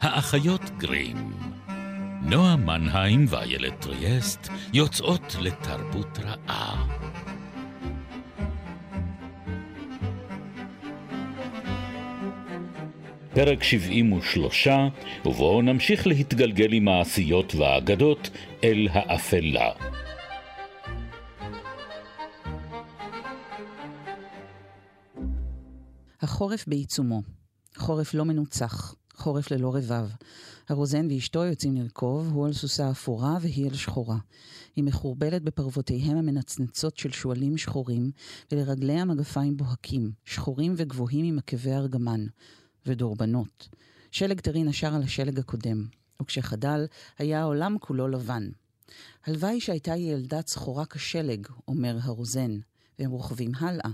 האחיות גרים. נועה מנהיים ואיילת טריאסט יוצאות לתרבות רעה. פרק 73, ובו נמשיך להתגלגל עם העשיות והאגדות אל האפלה. החורף בעיצומו. חורף לא מנוצח, חורף ללא רבב. הרוזן ואשתו יוצאים לרכוב, הוא על סוסה אפורה והיא על שחורה. היא מחורבלת בפרוותיהם המנצנצות של שועלים שחורים, ולרגליה מגפיים בוהקים, שחורים וגבוהים עם עקבי ארגמן. ודורבנות. שלג טרי נשר על השלג הקודם, וכשחדל, היה העולם כולו לבן. הלוואי שהייתה ילדה צחורה כשלג, אומר הרוזן, והם רוכבים הלאה.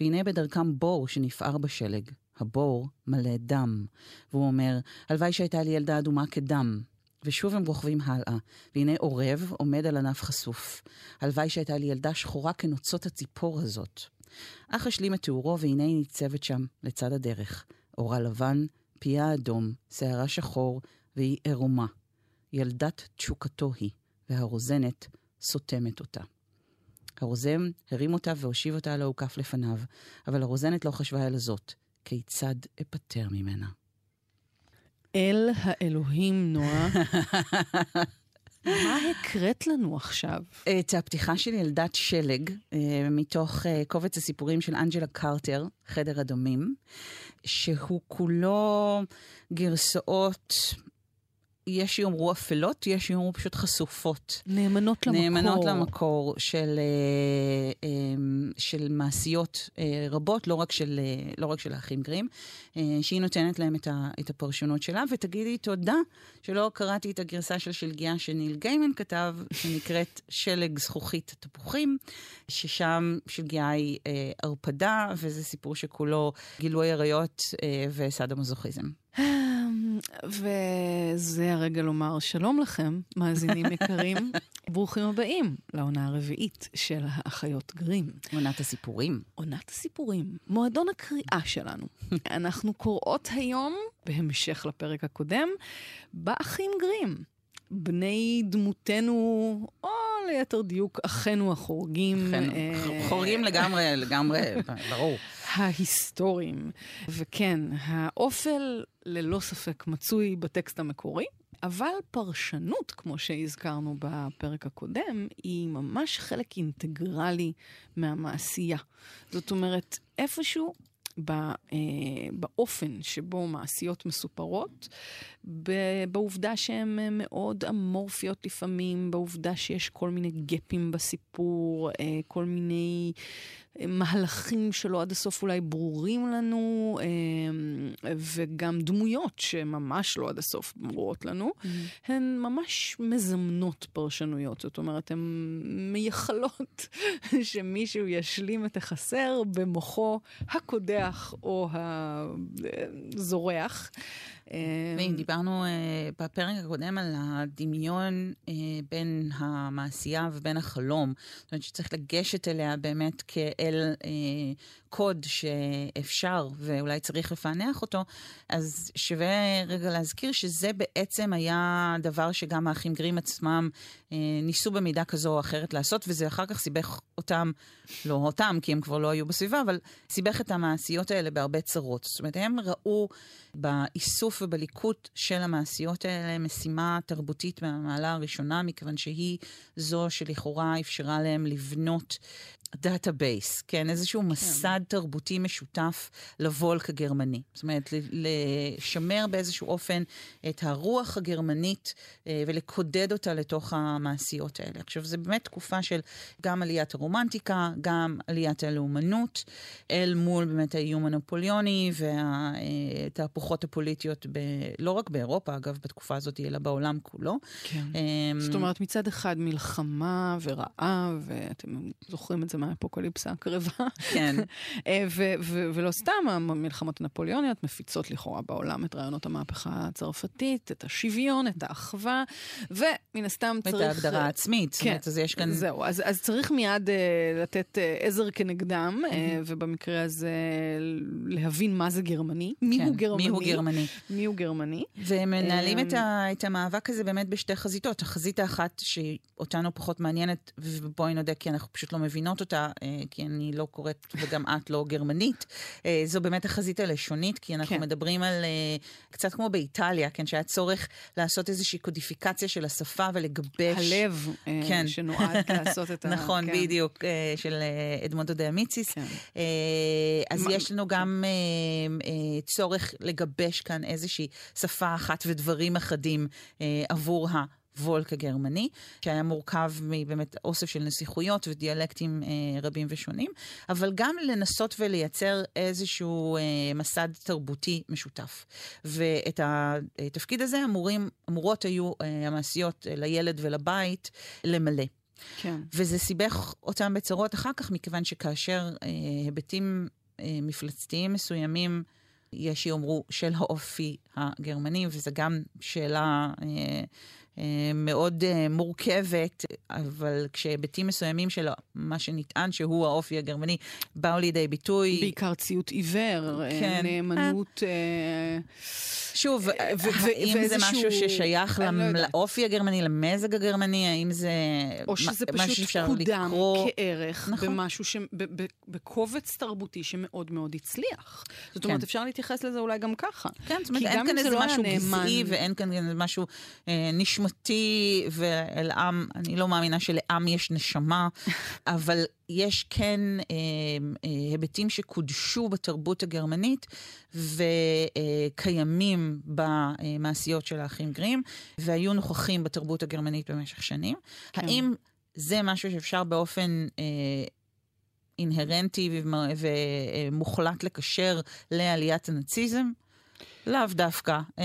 והנה בדרכם בור שנפער בשלג. הבור מלא דם. והוא אומר, הלוואי שהייתה לי ילדה אדומה כדם. ושוב הם רוכבים הלאה, והנה עורב עומד על ענף חשוף. הלוואי שהייתה לי ילדה שחורה כנוצות הציפור הזאת. אך השלים את תיאורו, והנה היא ניצבת שם, לצד הדרך. אורה לבן, פיה אדום, שערה שחור, והיא עירומה. ילדת תשוקתו היא, והרוזנת סותמת אותה. הרוזם הרים אותה והושיב אותה על האוכף לפניו, אבל הרוזנת לא חשבה על זאת. כיצד אפטר ממנה? אל האלוהים, נועה. מה הקראת לנו עכשיו? את הפתיחה של ילדת שלג, אה, מתוך אה, קובץ הסיפורים של אנג'לה קרטר, חדר הדומים, שהוא כולו גרסאות יש שיאמרו אפלות, יש שיאמרו פשוט חשופות. נאמנות למקור. נאמנות למקור של, אה, של מעשיות רבות, לא רק של, לא רק של האחים גרים, שהיא נותנת להם את הפרשנות שלה, ותגידי תודה שלא קראתי את הגרסה של שלגיה שניל גיימן כתב, שנקראת שלג זכוכית תפוחים, ששם שלגיה היא ערפדה, וזה סיפור שכולו גילוי עריות וסאדו מזוכיזם. וזה הרגע לומר שלום לכם, מאזינים יקרים. ברוכים הבאים לעונה הרביעית של האחיות גרים. עונת הסיפורים. עונת הסיפורים, מועדון הקריאה שלנו. אנחנו קוראות היום, בהמשך לפרק הקודם, באחים גרים. בני דמותנו, או ליתר דיוק, אחינו החורגים. אחינו, אה... חורגים לגמרי, לגמרי, ברור. ההיסטוריים. וכן, האופל ללא ספק מצוי בטקסט המקורי, אבל פרשנות, כמו שהזכרנו בפרק הקודם, היא ממש חלק אינטגרלי מהמעשייה. זאת אומרת, איפשהו באופן שבו מעשיות מסופרות, בעובדה שהן מאוד אמורפיות לפעמים, בעובדה שיש כל מיני גפים בסיפור, כל מיני מהלכים שלא עד הסוף אולי ברורים לנו, וגם דמויות שממש לא עד הסוף ברורות לנו, mm-hmm. הן ממש מזמנות פרשנויות. זאת אומרת, הן מייחלות שמישהו ישלים את החסר במוחו הקודח או הזורח. ואם דיברנו בפרק הקודם על הדמיון בין המעשייה ובין החלום, זאת אומרת שצריך לגשת אליה באמת כאל קוד שאפשר ואולי צריך לפענח אותו, אז שווה רגע להזכיר שזה בעצם היה דבר שגם האחים גרים עצמם ניסו במידה כזו או אחרת לעשות, וזה אחר כך סיבך אותם, לא אותם, כי הם כבר לא היו בסביבה, אבל סיבך את המעשיות האלה בהרבה צרות. זאת אומרת, הם ראו באיסוף ובליקוט של המעשיות האלה משימה תרבותית מהמעלה הראשונה, מכיוון שהיא זו שלכאורה אפשרה להם לבנות database, כן, איזשהו כן. מסד תרבותי משותף ל Volk הגרמני. זאת אומרת, לשמר באיזשהו אופן את הרוח הגרמנית אה, ולקודד אותה לתוך המעשיות האלה. עכשיו, זו באמת תקופה של גם עליית הרומנטיקה, גם עליית הלאומנות, אל מול באמת האיום הנפוליוני והתהפוכות הפוליטיות, ב, לא רק באירופה, אגב, בתקופה הזאת, אלא בעולם כולו. כן. זאת אומרת, מצד אחד מלחמה ורעב, ואתם זוכרים את זה מהאפוקליפסה הקרבה. כן. ו- ו- ולא סתם, המלחמות הנפוליאוניות מפיצות לכאורה בעולם את רעיונות המהפכה הצרפתית, את השוויון, את האחווה, ומן הסתם צריך... את ההגדרה העצמית. כן, אז יש כאן... זהו, אז, אז צריך מיד uh, לתת uh, עזר כנגדם, uh, ובמקרה הזה להבין מה זה גרמני. כן, מיהו גרמני. מיהו גרמני. מיהו גרמני. והם מנהלים את, ה, את המאבק הזה באמת בשתי חזיתות. החזית האחת שאותנו פחות מעניינת, ובואי נודה כי אנחנו פשוט לא מבינות אותה, כי אני לא קוראת וגם את לא גרמנית, זו באמת החזית הלשונית, כי אנחנו כן. מדברים על קצת כמו באיטליה, כן, שהיה צורך לעשות איזושהי קודיפיקציה של השפה ולגבש... הלב כן. שנועד לעשות את ה... נכון, כן. בדיוק, של אדמונדו דה אמיציס. כן. אז מה... יש לנו גם צורך לגבש כאן איזושהי שפה אחת ודברים אחדים עבור ה... וולק הגרמני, שהיה מורכב מבאמת אוסף של נסיכויות ודיאלקטים אה, רבים ושונים, אבל גם לנסות ולייצר איזשהו אה, מסד תרבותי משותף. ואת התפקיד הזה אמורים, אמורות היו אה, המעשיות אה, לילד ולבית למלא. כן. וזה סיבך אותם בצרות אחר כך, מכיוון שכאשר אה, היבטים אה, מפלצתיים מסוימים, יש שיאמרו של האופי הגרמני, וזו גם שאלה... אה, מאוד מורכבת, אבל כשהיבטים מסוימים של מה שנטען שהוא האופי הגרמני באו לידי ביטוי... בעיקר ציות עיוור, כן. נאמנות... שוב, האם זה משהו ששייך לא לאופי הגרמני, למזג הגרמני, האם זה או שזה פשוט קודם כערך נכון. במשהו, ש... בקובץ תרבותי שמאוד מאוד הצליח. זאת אומרת, כן. אפשר להתייחס לזה אולי גם ככה. כן, זאת אומרת, אין כאן איזה לא משהו גזעי ואין כאן משהו נשמתי, ולעם, אני לא מאמינה שלעם יש נשמה, אבל יש כן אה, אה, היבטים שקודשו בתרבות הגרמנית וקיימים במעשיות של האחים גרים, והיו נוכחים בתרבות הגרמנית במשך שנים. כן. האם זה משהו שאפשר באופן... אה, אינהרנטי ומוחלט לקשר לעליית הנאציזם? לאו דווקא, אה,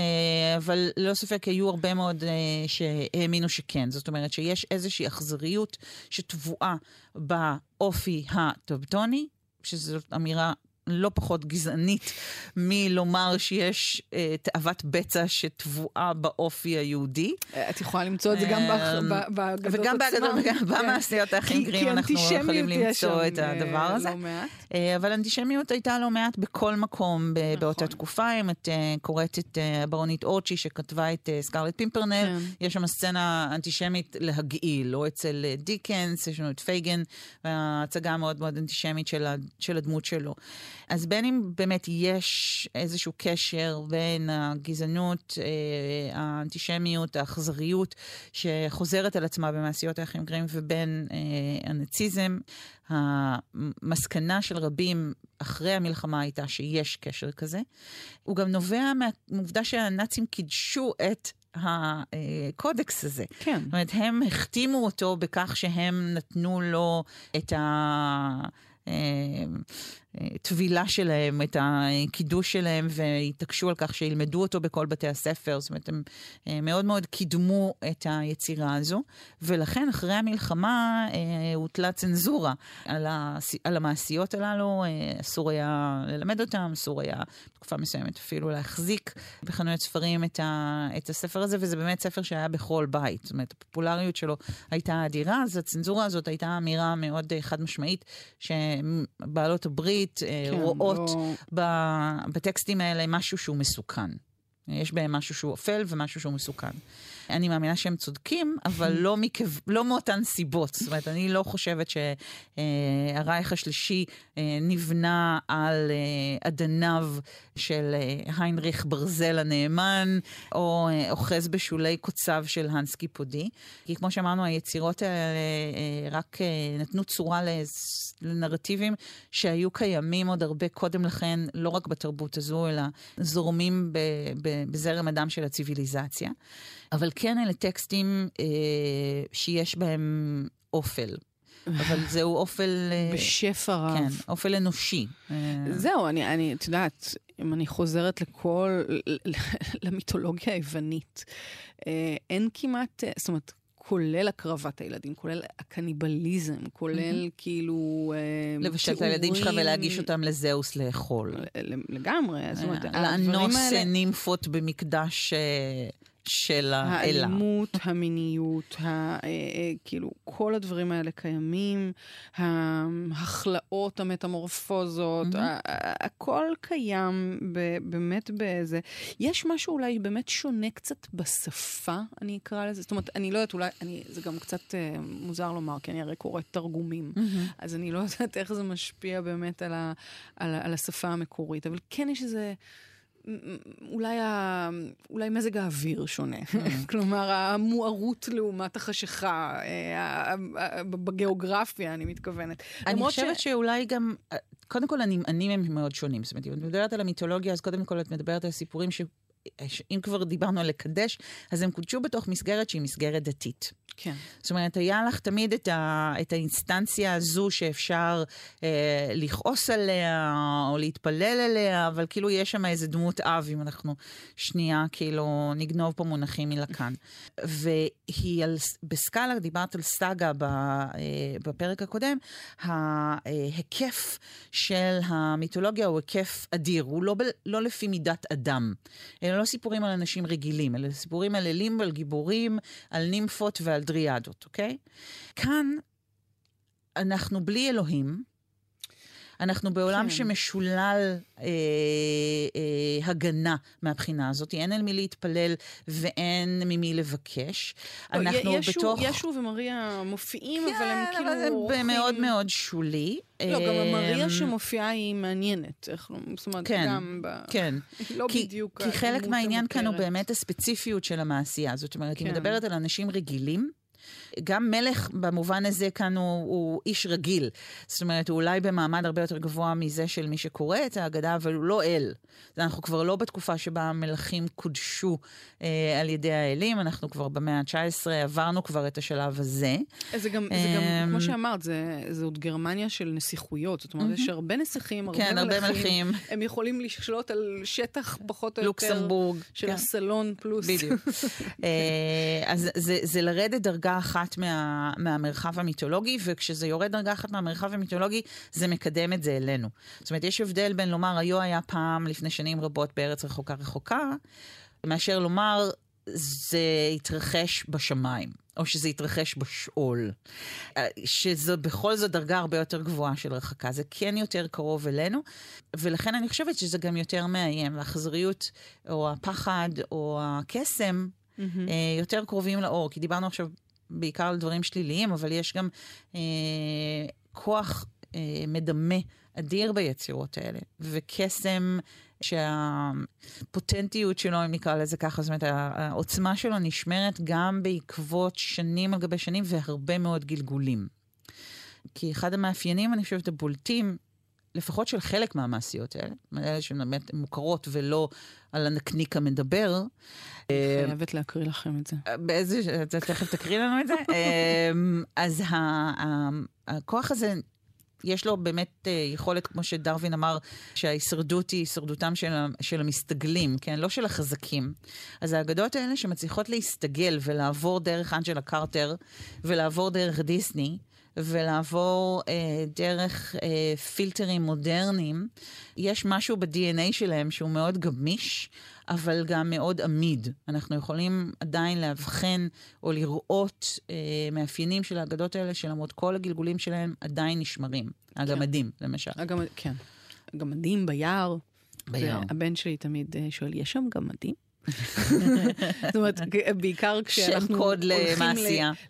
אבל ללא ספק היו הרבה מאוד אה, שהאמינו שכן. זאת אומרת שיש איזושהי אכזריות שטבועה באופי הטובטוני, שזאת אמירה לא פחות גזענית מלומר שיש אה, תאוות בצע שטבועה באופי היהודי. את יכולה למצוא את זה גם אה, באגדות עצמם. וגם באגדות, וגם. במעשיות האחים גרים אנחנו יכולים למצוא את אה, הדבר הזה. לא. אה, אבל אנטישמיות הייתה לא מעט בכל מקום נכון. באותה תקופה. אם את קוראת את הברונית אורצ'י שכתבה את סקרלט פימפרנל, כן. יש שם סצנה אנטישמית להגעיל, לא אצל דיקנס, יש לנו את פייגן, ההצגה המאוד מאוד אנטישמית של הדמות שלו. אז בין אם באמת יש איזשהו קשר בין הגזענות, אה, האנטישמיות, האכזריות, שחוזרת על עצמה במעשיות האחים גרים, ובין אה, הנאציזם, המסקנה של רבים אחרי המלחמה הייתה שיש קשר כזה. הוא גם נובע מהעובדה שהנאצים קידשו את הקודקס הזה. כן. זאת אומרת, הם החתימו אותו בכך שהם נתנו לו את ה... הטבילה שלהם, את הקידוש שלהם, והתעקשו על כך שילמדו אותו בכל בתי הספר. זאת אומרת, הם אה, מאוד מאוד קידמו את היצירה הזו, ולכן אחרי המלחמה אה, הוטלה צנזורה על, הס... על המעשיות הללו. אה, אסור היה ללמד אותם, אסור היה בתקופה מסוימת אפילו להחזיק בחנויות ספרים את, ה... את הספר הזה, וזה באמת ספר שהיה בכל בית. זאת אומרת, הפופולריות שלו הייתה אדירה, אז הצנזורה הזאת הייתה אמירה מאוד חד משמעית, שבעלות הברית, הברית אה, כן, רואות לא... בטקסטים האלה משהו שהוא מסוכן. יש בהם משהו שהוא אפל ומשהו שהוא מסוכן. אני מאמינה שהם צודקים, אבל לא, מכו... לא מאותן סיבות. זאת אומרת, אני לא חושבת שהרייך השלישי אה, נבנה על אה, אדניו של אה, היינריך ברזל הנאמן, או אוחז בשולי קוציו של האנס קיפודי. כי כמו שאמרנו, היצירות האלה רק נתנו צורה לנרטיבים שהיו קיימים עוד הרבה קודם לכן, לא רק בתרבות הזו, אלא זורמים בזרם הדם של הציוויליזציה. אבל כן אלה טקסטים אה, שיש בהם אופל. אבל זהו אופל... אה, בשפע רב. כן, אופל אנושי. אה. זהו, אני, אני, את יודעת, אם אני חוזרת לכל, למיתולוגיה היוונית, אה, אין כמעט, זאת אומרת, כולל הקרבת הילדים, כולל הקניבליזם, כולל mm-hmm. כאילו... לבשל את הילדים שלך ולהגיש אותם לזהוס לאכול. לגמרי, זאת אומרת, לאנוס נימפות במקדש של האלה. האלימות, המיניות, ה, אה, אה, כאילו, כל הדברים האלה קיימים, ההכלאות, המטמורפוזות, mm-hmm. הכל קיים ב, באמת באיזה... יש משהו אולי באמת שונה קצת בשפה, אני אקרא לזה. זאת אומרת, אני לא יודעת, אולי, אני, זה גם קצת אה, מוזר לומר, כי אני הרי קוראת תרגומים, mm-hmm. אז אני לא יודעת איך זה משפיע באמת על, ה, על, על השפה המקורית, אבל כן יש איזה... אולי, ה... אולי מזג האוויר שונה. כלומר, המוארות לעומת החשיכה, אה, בגיאוגרפיה, אני מתכוונת. אני חושבת ש... שאולי גם, קודם כל, הנמענים הם מאוד שונים. זאת אומרת, אם את מדברת על המיתולוגיה, אז קודם כל את מדברת על סיפורים ש... אם כבר דיברנו על לקדש, אז הם קודשו בתוך מסגרת שהיא מסגרת דתית. כן. זאת אומרת, היה לך תמיד את, ה, את האינסטנציה הזו שאפשר אה, לכעוס עליה או להתפלל עליה, אבל כאילו יש שם איזה דמות אב, אם אנחנו שנייה כאילו נגנוב פה מונחים מלקן. והיא על, בסקאלה, דיברת על סאגה ב, אה, בפרק הקודם, ההיקף של המיתולוגיה הוא היקף אדיר, הוא לא, ב, לא לפי מידת אדם. אלה לא סיפורים על אנשים רגילים, אלה סיפורים על אלים ועל גיבורים, על נימפות ועל דריאדות, אוקיי? כאן אנחנו בלי אלוהים, אנחנו בעולם כן. שמשולל אה, אה, הגנה מהבחינה הזאת, אין על מי להתפלל ואין ממי לבקש. לא, אנחנו ישו, בתוך... ישו ומריה מופיעים, כן, אבל הם כאילו... כן, אבל זה מאוד מאוד שולי. לא, גם המריה אמ, שמופיעה היא מעניינת. איך, לא- זאת אומרת, כן, גם ב... כן. לא כי, בדיוק כי חלק מהעניין כאן הוא באמת הספציפיות של המעשייה. זאת אומרת, כן. היא מדברת על אנשים רגילים. גם מלך במובן הזה כאן הוא, הוא איש רגיל. זאת אומרת, הוא אולי במעמד הרבה יותר גבוה מזה של מי שקורא את ההגדה, אבל הוא לא אל. אנחנו כבר לא בתקופה שבה המלכים קודשו אה, על ידי האלים, אנחנו כבר במאה ה-19 עברנו כבר את השלב הזה. זה גם, זה גם כמו אמ, שאמרת, זה, זה עוד גרמניה של נסיכויות. זאת אומרת, יש הרבה נסיכים, הרבה, כן, הרבה מלכים. מלכים. הם יכולים לשלוט על שטח פחות או יותר... לוקסמבורג. של כן. הסלון פלוס. בדיוק. אה, אז זה, זה לרדת דרגה אחת מה, מהמרחב המיתולוגי, וכשזה יורד דרגה אחת מהמרחב המיתולוגי, זה מקדם את זה אלינו. זאת אומרת, יש הבדל בין לומר, היו היה פעם לפני שנים רבות בארץ רחוקה רחוקה, מאשר לומר, זה התרחש בשמיים, או שזה התרחש בשאול. שזו בכל זאת דרגה הרבה יותר גבוהה של רחקה. זה כן יותר קרוב אלינו, ולכן אני חושבת שזה גם יותר מאיים. האכזריות, או הפחד, או הקסם, mm-hmm. יותר קרובים לאור. כי דיברנו עכשיו בעיקר על דברים שליליים, אבל יש גם אה, כוח אה, מדמה אדיר ביצירות האלה, וקסם שהפוטנטיות שלו, אם נקרא לזה ככה, זאת אומרת, העוצמה שלו נשמרת גם בעקבות שנים על גבי שנים והרבה מאוד גלגולים. כי אחד המאפיינים, אני חושבת, הבולטים, לפחות של חלק מהמעשיות האלה, אלה שבאמת מוכרות ולא על הנקניק המדבר. אני חייבת להקריא לכם את זה. באיזה, תכף תקריא לנו את זה. אמ, אז הכוח הזה יש לו באמת uh, יכולת, כמו שדרווין אמר, שההישרדות היא הישרדותם של, של המסתגלים, כן? לא של החזקים. אז האגדות האלה שמצליחות להסתגל ולעבור דרך אנג'לה קרטר ולעבור דרך דיסני, ולעבור אה, דרך אה, פילטרים מודרניים, יש משהו ב-DNA שלהם שהוא מאוד גמיש, אבל גם מאוד עמיד. אנחנו יכולים עדיין לאבחן או לראות אה, מאפיינים של האגדות האלה, שלמרות כל הגלגולים שלהם עדיין נשמרים. כן. הגמדים, למשל. הגמד, כן. הגמדים ביער. ביער. הבן שלי תמיד אה, שואל, יש שם גמדים? זאת אומרת, בעיקר כשאנחנו הולכים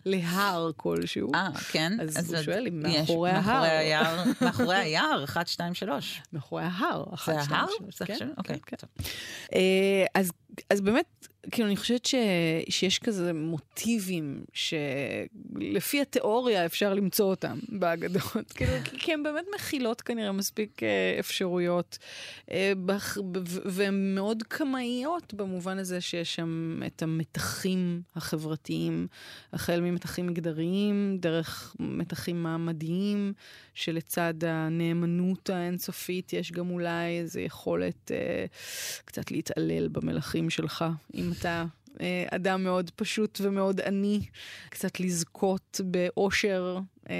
להר כלשהו. אה, כן? אז הוא שואל אם מאחורי ההר. מאחורי היער, 1, 2, 3. מאחורי ההר, 1, 2, 3. זה ההר? אוקיי, כן. אה, אז באמת, כאילו, אני חושבת ש, שיש כזה מוטיבים שלפי התיאוריה אפשר למצוא אותם באגדות. כאילו, כי הן באמת מכילות כנראה מספיק אה, אפשרויות, אה, והן מאוד קמאיות במובן הזה שיש שם את המתחים החברתיים, החל ממתחים מגדריים, דרך מתחים מעמדיים, שלצד הנאמנות האינסופית יש גם אולי איזו יכולת אה, קצת להתעלל במלכים שלך. אם אתה אה, אדם מאוד פשוט ומאוד עני, קצת לזכות באושר. אה,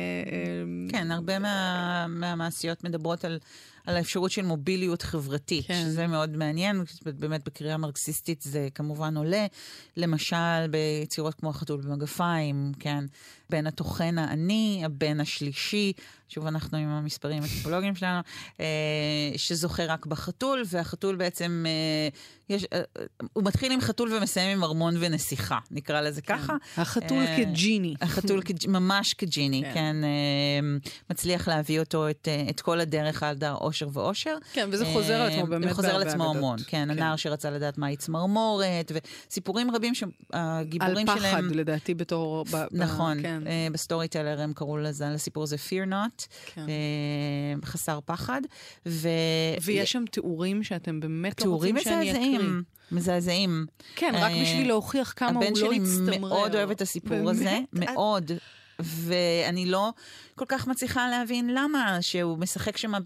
כן, הרבה מה, מהמעשיות מדברות על, על האפשרות של מוביליות חברתית, כן. שזה מאוד מעניין, באמת בקריאה מרקסיסטית זה כמובן עולה. למשל, ביצירות כמו החתול במגפיים, כן, בין הטוחן העני, הבן השלישי, שוב אנחנו עם המספרים הטיפולוגיים שלנו, אה, שזוכה רק בחתול, והחתול בעצם, אה, יש, אה, הוא מתחיל עם חתול ומסיים עם ארמון ונסיכה, נקרא לזה כן. ככה. החתול אה, כג'יני. החתול ממש כג'יני, כן. כן אה, מצליח להביא אותו את, אה, את כל הדרך עד האושר ואושר. כן, וזה חוזר על עצמו באמת. וחוזר על עצמו המון, כן, כן. הנער שרצה לדעת מהי צמרמורת, וסיפורים רבים שהגיבורים שלהם... על פחד, לדעתי, בתור... נכון, כן. ב Storyteller הם קראו לזה, לסיפור הזה Fear Not. כן. אה, חסר פחד. ו... ויש שם תיאורים שאתם באמת לא רוצים שאני אקריא. מזעזעים. מזעזעים. כן, רק אה, בשביל להוכיח כמה הוא לא הצטמרר. הבן שלי מאוד אוהב את הסיפור הזה, מאוד. ואני לא כל כך מצליחה להבין למה, שהוא משחק שם אה,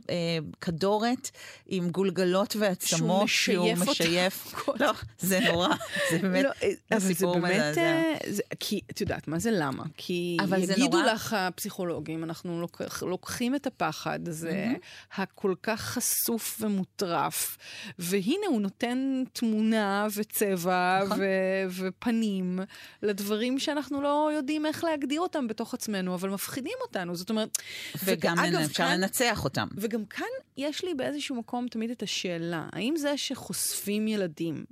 כדורת עם גולגלות ועצמות, שהוא משייף אותה. משייף. לא, זה נורא, זה באמת לא, סיפור מזעזע. אה, כי את יודעת מה זה למה? כי יגידו נורא... לך הפסיכולוגים, אנחנו לוקח, לוקחים את הפחד הזה, mm-hmm. הכל כך חשוף ומוטרף, והנה הוא נותן תמונה וצבע נכון. ו- ופנים לדברים שאנחנו לא יודעים איך להגדיר אותם בתוך עצמנו, אבל מפחידים אותנו. זאת אומרת... וגם ואגב, אפשר כאן, לנצח אותם. וגם כאן יש לי באיזשהו מקום תמיד את השאלה, האם זה שחושפים ילדים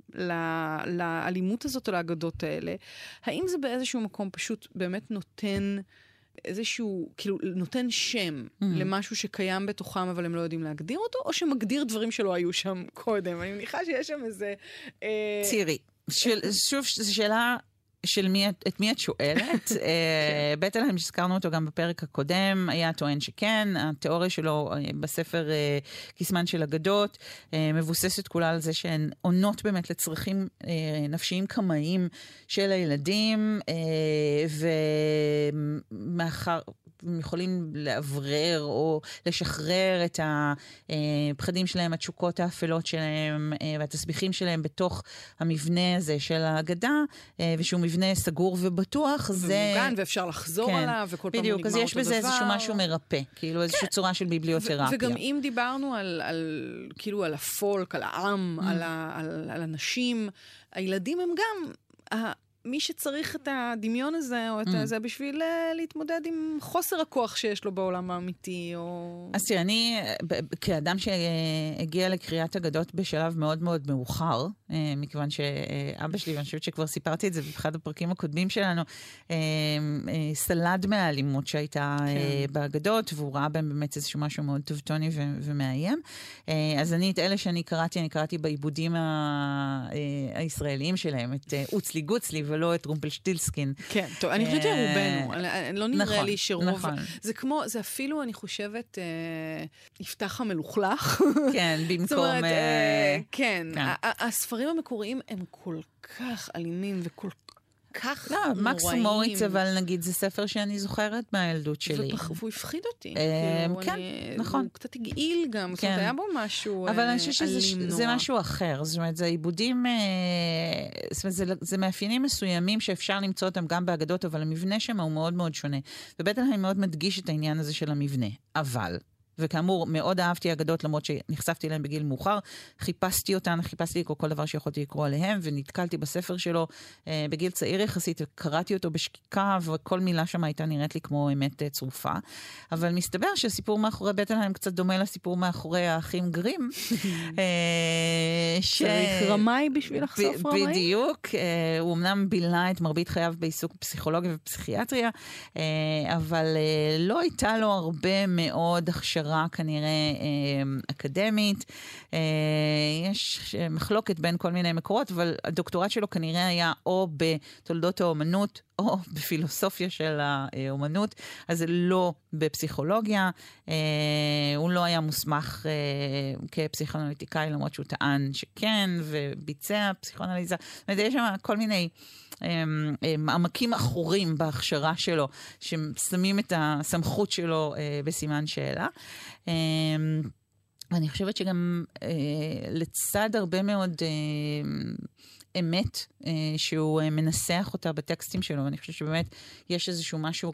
לאלימות הזאת או לאגדות האלה, האם זה באיזשהו מקום פשוט באמת נותן... איזשהו, כאילו, נותן שם mm-hmm. למשהו שקיים בתוכם, אבל הם לא יודעים להגדיר אותו, או שמגדיר דברים שלא היו שם קודם? אני מניחה שיש שם איזה... אה... תראי, של, שוב, זו שאלה של מי, את מי את שואלת. אה, בטלהם, שהזכרנו אותו גם בפרק הקודם, היה טוען שכן. התיאוריה שלו אה, בספר אה, קיסמן של אגדות מבוססת כולה על זה שהן עונות באמת לצרכים נפשיים קמאיים של הילדים, ומאחר... הם יכולים לאוורר או לשחרר את הפחדים שלהם, התשוקות האפלות שלהם והתסביכים שלהם בתוך המבנה הזה של האגדה, ושהוא מבנה סגור ובטוח, ומוגן, זה... ומוגן, ואפשר לחזור כן, עליו, וכל פעם בדיוק, נגמר אותו דבר. בדיוק, אז יש בזה איזשהו משהו מרפא, כאילו כן. איזושהי צורה של ביבליותרפיה. וגם אם דיברנו על, על, כאילו על הפולק, על העם, mm. על, ה, על, על הנשים, הילדים הם גם... מי שצריך את הדמיון הזה, או את mm. זה, בשביל uh, להתמודד עם חוסר הכוח שיש לו בעולם האמיתי, או... אז תראה, אני, כאדם שהגיע לקריאת אגדות בשלב מאוד מאוד מאוחר, uh, מכיוון שאבא שלי, ואני חושבת שכבר סיפרתי את זה באחד הפרקים הקודמים שלנו, סלד מהאלימות שהייתה כן. באגדות, והוא ראה בהם באמת איזשהו משהו מאוד טובטוני ו- ומאיים. אז אני, את אלה שאני קראתי, אני קראתי בעיבודים ה- הישראליים שלהם, את אוצלי גוצלי, ולא את רומפלשטילסקין. כן, טוב, אני חושבת שרובנו, לא נראה נכון, לי שרוב... נכון. זה כמו, זה אפילו, אני חושבת, אה, יפתח המלוכלך. כן, במקום... אה, כן, כן. הספרים המקוריים הם כל כך אלימים וכל כך לא, נוראים. מקס מוריץ, אבל נגיד, זה ספר שאני זוכרת מהילדות שלי. והוא הפחיד אותי. אה, כאילו, כן, נכון. הוא קצת הגעיל גם, זאת אומרת, כן. היה בו משהו אלים נורא. אבל אני חושבת שזה משהו אחר. זאת אומרת, זה עיבודים, אה, זאת אומרת, זה מאפיינים מסוימים שאפשר למצוא אותם גם באגדות, אבל המבנה שם הוא מאוד מאוד שונה. ובטח אני מאוד מדגיש את העניין הזה של המבנה. אבל, וכאמור, מאוד אהבתי אגדות, למרות שנחשפתי אליהן בגיל מאוחר. חיפשתי אותן, חיפשתי לקרוא כל דבר שיכולתי לקרוא עליהן, ונתקלתי בספר שלו אה, בגיל צעיר יחסית, וקראתי אותו בשקיקה, וכל מילה שם הייתה נראית לי כמו אמת אה, צרופה. אבל מסתבר שהסיפור מאחורי בטלהיים קצת דומה לסיפור מאחורי האחים גרים. אה, ש... צריך רמאי בשביל לחשוף רמאי? בדיוק. אה, הוא אמנם בילה את מרבית חייו בעיסוק פסיכולוגיה ופסיכיאטריה, אה, אבל אה, לא הייתה לו הרבה מאוד הכשרה. הכשרה כנראה אה, אקדמית. אה, יש מחלוקת בין כל מיני מקורות, אבל הדוקטורט שלו כנראה היה או בתולדות האומנות, או בפילוסופיה של האומנות, אז לא בפסיכולוגיה. אה, הוא לא היה מוסמך אה, כפסיכואנליטיקאי, למרות שהוא טען שכן, וביצע פסיכואנליזה. זאת אומרת, יש שם כל מיני... עמקים עכורים בהכשרה שלו, ששמים את הסמכות שלו אה, בסימן שאלה. ואני חושבת שגם לצד הרבה מאוד אמת אה, שהוא אה, מנסח אותה בטקסטים שלו, ואני חושבת שבאמת יש איזשהו משהו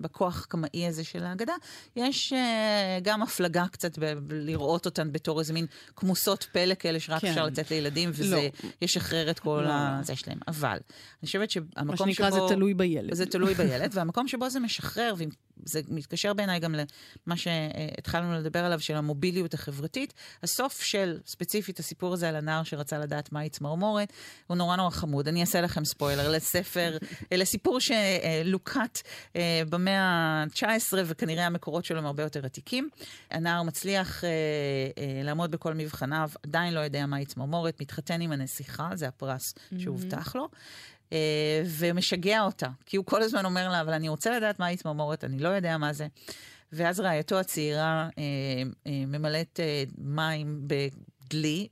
בכוח קמאי הזה של ההגדה. יש אה, גם הפלגה קצת ב- לראות אותן בתור איזה מין כמוסות פלא כאלה שרק כן. אפשר לתת לילדים, וזה לא. ישחרר את כל לא. הזה שלהם. אבל אני חושבת שהמקום שבו... מה שנקרא זה תלוי בילד. זה תלוי בילד, והמקום שבו זה משחרר, וזה מתקשר בעיניי גם למה שהתחלנו לדבר עליו, של המוביליות החברתית. הסוף של, ספציפית, הסיפור הזה על הנער שרצה לדעת מהי צמרמורת, הוא נורא נורא חמוד. אני אעשה לכם ספוילר לספר, לסיפור שלוקט אה, במאה ה-19, וכנראה המקורות שלו הם הרבה יותר עתיקים. הנער מצליח אה, אה, לעמוד בכל מבחניו, עדיין לא יודע מהי צמרמורת, מתחתן עם הנסיכה, זה הפרס שהובטח לו. Uh, ומשגע אותה, כי הוא כל הזמן אומר לה, אבל אני רוצה לדעת מהי צמרמורת, אני לא יודע מה זה. ואז רעייתו הצעירה uh, uh, ממלאת uh, מים דלי.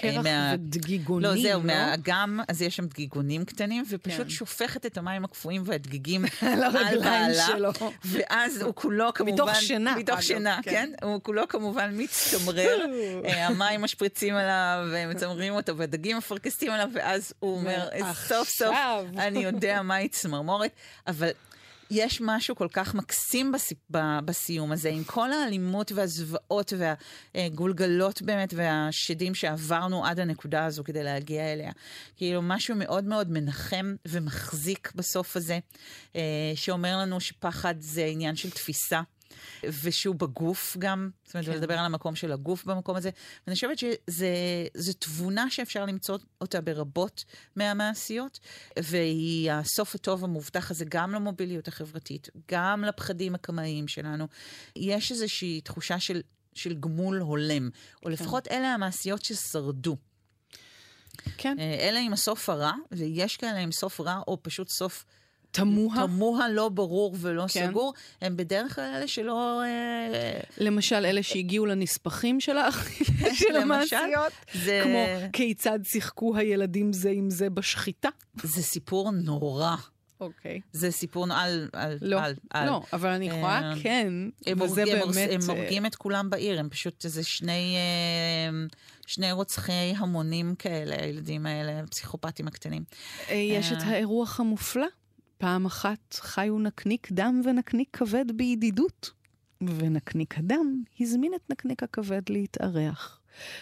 קרח מה, ודגיגונים, לא? זהו, לא? מהאגם, אז יש שם דגיגונים קטנים, ופשוט כן. שופכת את המים הקפואים והדגיגים על בעלה. שלו. ואז הוא כולו כמובן... מתוך שינה. מתוך שינה, כן. כן. הוא כולו כמובן מצטמרר, אה, המים משפריצים עליו, ומצמרים אותו, והדגים מפרקסים עליו, ואז הוא אומר, סוף סוף אני יודע מהי צמרמורת. אבל יש משהו כל כך מקסים בס... בסיום הזה, עם כל האלימות והזוועות והגולגלות באמת והשדים שעברנו עד הנקודה הזו כדי להגיע אליה. כאילו, משהו מאוד מאוד מנחם ומחזיק בסוף הזה, אה, שאומר לנו שפחד זה עניין של תפיסה. ושהוא בגוף גם, זאת אומרת, כן. לדבר על המקום של הגוף במקום הזה. ואני חושבת שזו תבונה שאפשר למצוא אותה ברבות מהמעשיות, והיא הסוף הטוב המובטח הזה גם למוביליות החברתית, גם לפחדים הקמאיים שלנו. יש איזושהי תחושה של, של גמול הולם, או כן. לפחות אלה המעשיות ששרדו. כן. אה, אלה עם הסוף הרע, ויש כאלה עם סוף רע, או פשוט סוף... תמוה. תמוה, לא ברור ולא כן. סגור, הם בדרך כלל אלה שלא... אה, למשל, אלה שהגיעו לנספחים של, של המעשיות, זה... כמו כיצד שיחקו הילדים זה עם זה בשחיטה. זה סיפור נורא. אוקיי. זה סיפור על... על לא, על, על, לא, אבל אני יכולה אה, כן, הם וזה הורג, באמת... הם הורגים את כולם בעיר, הם פשוט איזה שני, אה, שני רוצחי המונים כאלה, הילדים האלה, הפסיכופטים הקטנים. יש את האירוח המופלא פעם אחת חיו נקניק דם ונקניק כבד בידידות, ונקניק הדם הזמין את נקניק הכבד להתארח.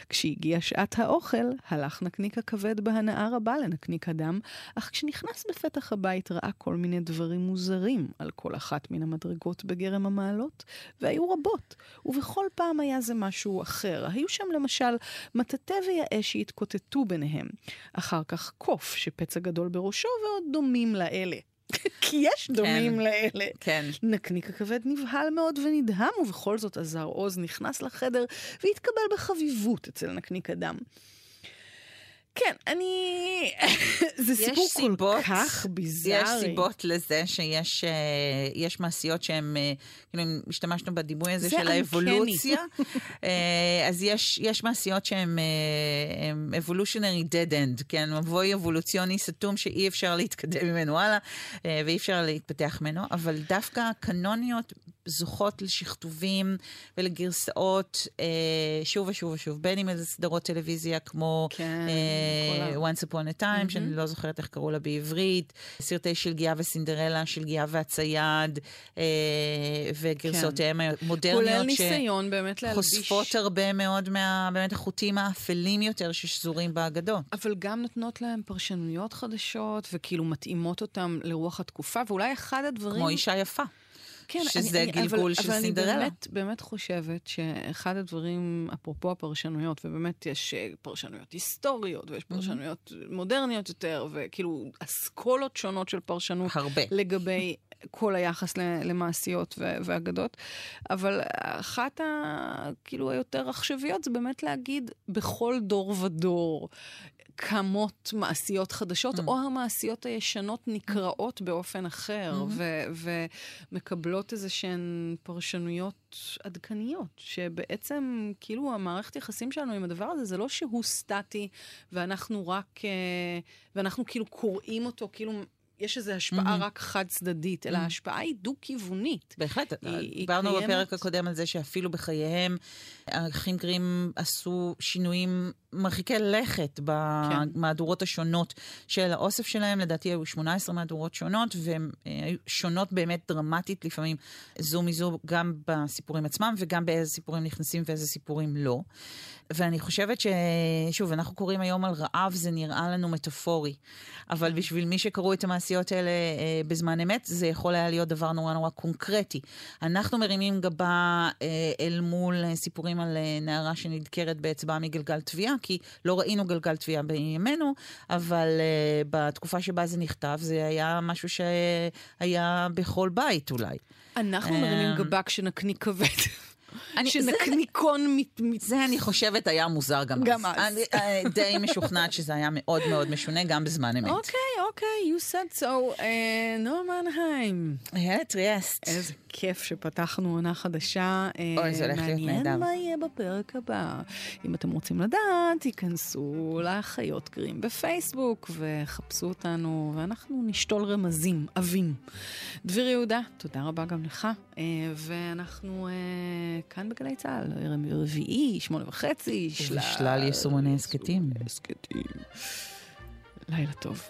כשהגיעה שעת האוכל, הלך נקניק הכבד בהנאה רבה לנקניק הדם, אך כשנכנס בפתח הבית ראה כל מיני דברים מוזרים על כל אחת מן המדרגות בגרם המעלות, והיו רבות, ובכל פעם היה זה משהו אחר. היו שם למשל מטאטא ויאה שהתקוטטו ביניהם, אחר כך קוף שפצע גדול בראשו ועוד דומים לאלה. כי יש דומים כן, לאלה. כן. נקניק הכבד נבהל מאוד ונדהם, ובכל זאת עזר עוז נכנס לחדר והתקבל בחביבות אצל נקניק הדם. כן, אני... זה סיפור סיבות, כל כך ביזארי. יש סיבות לזה שיש uh, מעשיות שהן, uh, כאילו, השתמשנו בדימוי הזה של האבולוציה, uh, אז יש, יש מעשיות שהן evolutionary dead end, כן, מבוי אבולוציוני סתום שאי אפשר להתקדם ממנו הלאה, ואי אפשר להתפתח ממנו, אבל דווקא קנוניות זוכות לשכתובים ולגרסאות אה, שוב ושוב ושוב, בין אם איזה סדרות טלוויזיה כמו כן, אה, Once Upon a Time, mm-hmm. שאני לא זוכרת איך קראו לה בעברית, סרטי שלגיה וסינדרלה, שלגיה והצייד, אה, וגרסאותיהם כן. המודרניות, כולל ניסיון באמת להלביש. חושפות הרבה מאוד מה, באמת החוטים האפלים יותר ששזורים באגדות. אבל גם נותנות להם פרשנויות חדשות, וכאילו מתאימות אותם לרוח התקופה, ואולי אחד הדברים... כמו אישה יפה. כן, שזה אני, גלגול אבל, של אבל סינדרלה. אבל אני באמת, באמת חושבת שאחד הדברים, אפרופו הפרשנויות, ובאמת יש אה, פרשנויות היסטוריות, ויש פרשנויות mm-hmm. מודרניות יותר, וכאילו אסכולות שונות של פרשנות. הרבה. לגבי כל היחס למעשיות ואגדות, אבל אחת ה... כאילו היותר עכשוויות זה באמת להגיד בכל דור ודור קמות מעשיות חדשות, mm. או המעשיות הישנות נקראות mm. באופן אחר, mm-hmm. ומקבלות איזה שהן פרשנויות עדכניות, שבעצם, כאילו, המערכת יחסים שלנו עם הדבר הזה, זה לא שהוא סטטי, ואנחנו רק, uh, ואנחנו כאילו קוראים אותו, כאילו יש איזו השפעה רק חד-צדדית, אלא ההשפעה היא דו-כיוונית. בהחלט, דיברנו קיימת. בפרק הקודם על זה שאפילו בחייהם, האחים גרים עשו שינויים מרחיקי לכת במהדורות השונות של האוסף שלהם. לדעתי היו 18 מהדורות שונות, והן אה, היו שונות באמת דרמטית לפעמים זו מזו, גם בסיפורים עצמם וגם באיזה סיפורים נכנסים ואיזה סיפורים לא. ואני חושבת ששוב, אנחנו קוראים היום על רעב, זה נראה לנו מטאפורי. אבל בשביל מי שקראו את המעשיות האלה אה, בזמן אמת, זה יכול היה להיות דבר נורא נורא קונקרטי. אנחנו מרימים גבה אה, אל מול אה, סיפורים על אה, נערה שנדקרת באצבעה מגלגל תביעה, כי לא ראינו גלגל תביעה בימינו, אבל אה, בתקופה שבה זה נכתב, זה היה משהו שהיה בכל בית אולי. אנחנו אמ, מרימים גבה כשנקניק כבד. אני- שנקניקון מת... מת- זה אני חושבת היה מוזר גם, גם אז. אני אה, די משוכנעת שזה היה מאוד מאוד משונה גם בזמן אמת. אוקיי, אוקיי, you said so. אה, נועה מנהיים. היה טריאסט. איזה כיף שפתחנו עונה חדשה. אה, אוי, זה הולך להיות נהדר. מעניין מה יהיה בפרק הבא. אם אתם רוצים לדעת, תיכנסו לחיות גרים בפייסבוק וחפשו אותנו, ואנחנו נשתול רמזים, עבים. דביר יהודה, תודה רבה גם לך. ואנחנו כאן בגלי צה"ל, ערב רביעי, שמונה וחצי, שלל יישומוני הסכתים. הסכתים. לילה טוב.